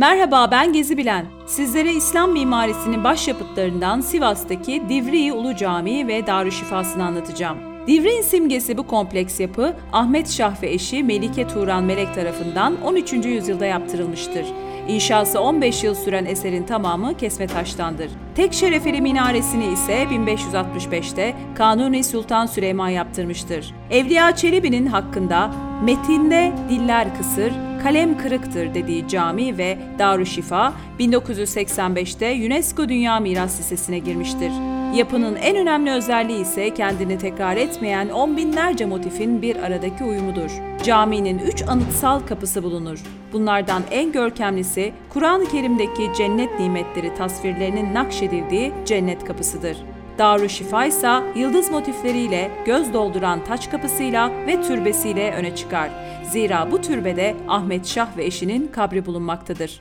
Merhaba ben Gezi Bilen. Sizlere İslam mimarisinin başyapıtlarından Sivas'taki Divriği Ulu Camii ve Darüşşifası'nı anlatacağım. Divriğin simgesi bu kompleks yapı Ahmet Şah ve eşi Melike Turan Melek tarafından 13. yüzyılda yaptırılmıştır. İnşası 15 yıl süren eserin tamamı kesme taştandır. Tek şerefeli minaresini ise 1565'te Kanuni Sultan Süleyman yaptırmıştır. Evliya Çelebi'nin hakkında metinde diller kısır, kalem kırıktır dediği cami ve Darüşşifa 1985'te UNESCO Dünya Miras Listesi'ne girmiştir. Yapının en önemli özelliği ise kendini tekrar etmeyen on binlerce motifin bir aradaki uyumudur. Caminin üç anıtsal kapısı bulunur. Bunlardan en görkemlisi Kur'an-ı Kerim'deki cennet nimetleri tasvirlerinin nakşedildiği cennet kapısıdır. Darüşşifa ise yıldız motifleriyle, göz dolduran taç kapısıyla ve türbesiyle öne çıkar. Zira bu türbede Ahmet Şah ve eşinin kabri bulunmaktadır.